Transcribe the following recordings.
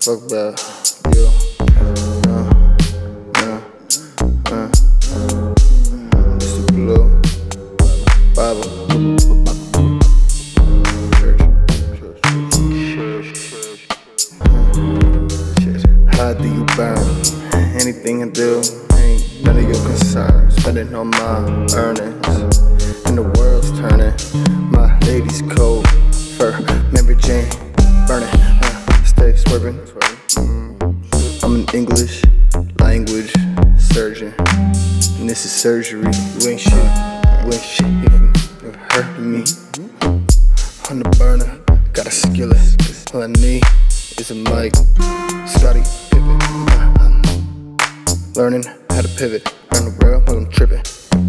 fuck about you. No, no, uh. uh, uh, uh Mr. Blue, Bible. How do you burn? Anything I do ain't none of your concern. Spending on my earnings, and the world's turning. English language surgeon, and this is surgery. You ain't shit. You ain't shit. You never hurt me. On the burner, got a skillet. All I need is a mic. Scottie Pippen. Learning how to pivot. On the rail, while I'm tripping.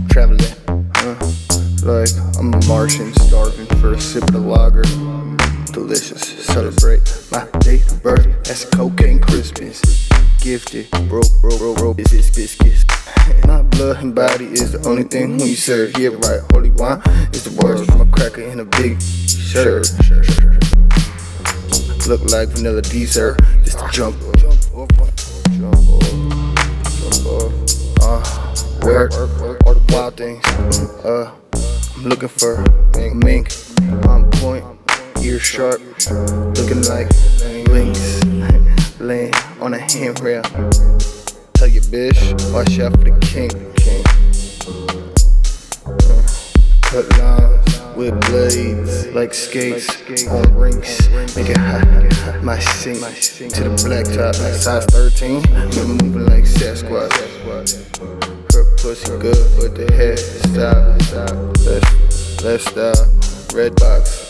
Traveling. Uh, like I'm a Martian, starving for a sip of lager. Delicious. Celebrate my date of birth. That's cocaine Christmas. Gifted, broke, broke, broke, broke, biscuits, biscuits. My blood and body is the only thing you serve. Yeah, right. Holy wine is the worst. I'm a cracker in a big shirt. Look like vanilla dessert. Just jump jump up, jump. Uh, work, all the wild things. Uh, I'm looking for mink, on point, ear sharp, looking like links, 10 real. Tell your bitch, watch out for the king. king. Cut lines with blades like skates on rinks. Make it hot, my sink to the blacktop, size 13. I'm moving like Sasquatch. Her pussy good, but the head stop. Let's, let's stop. Red box.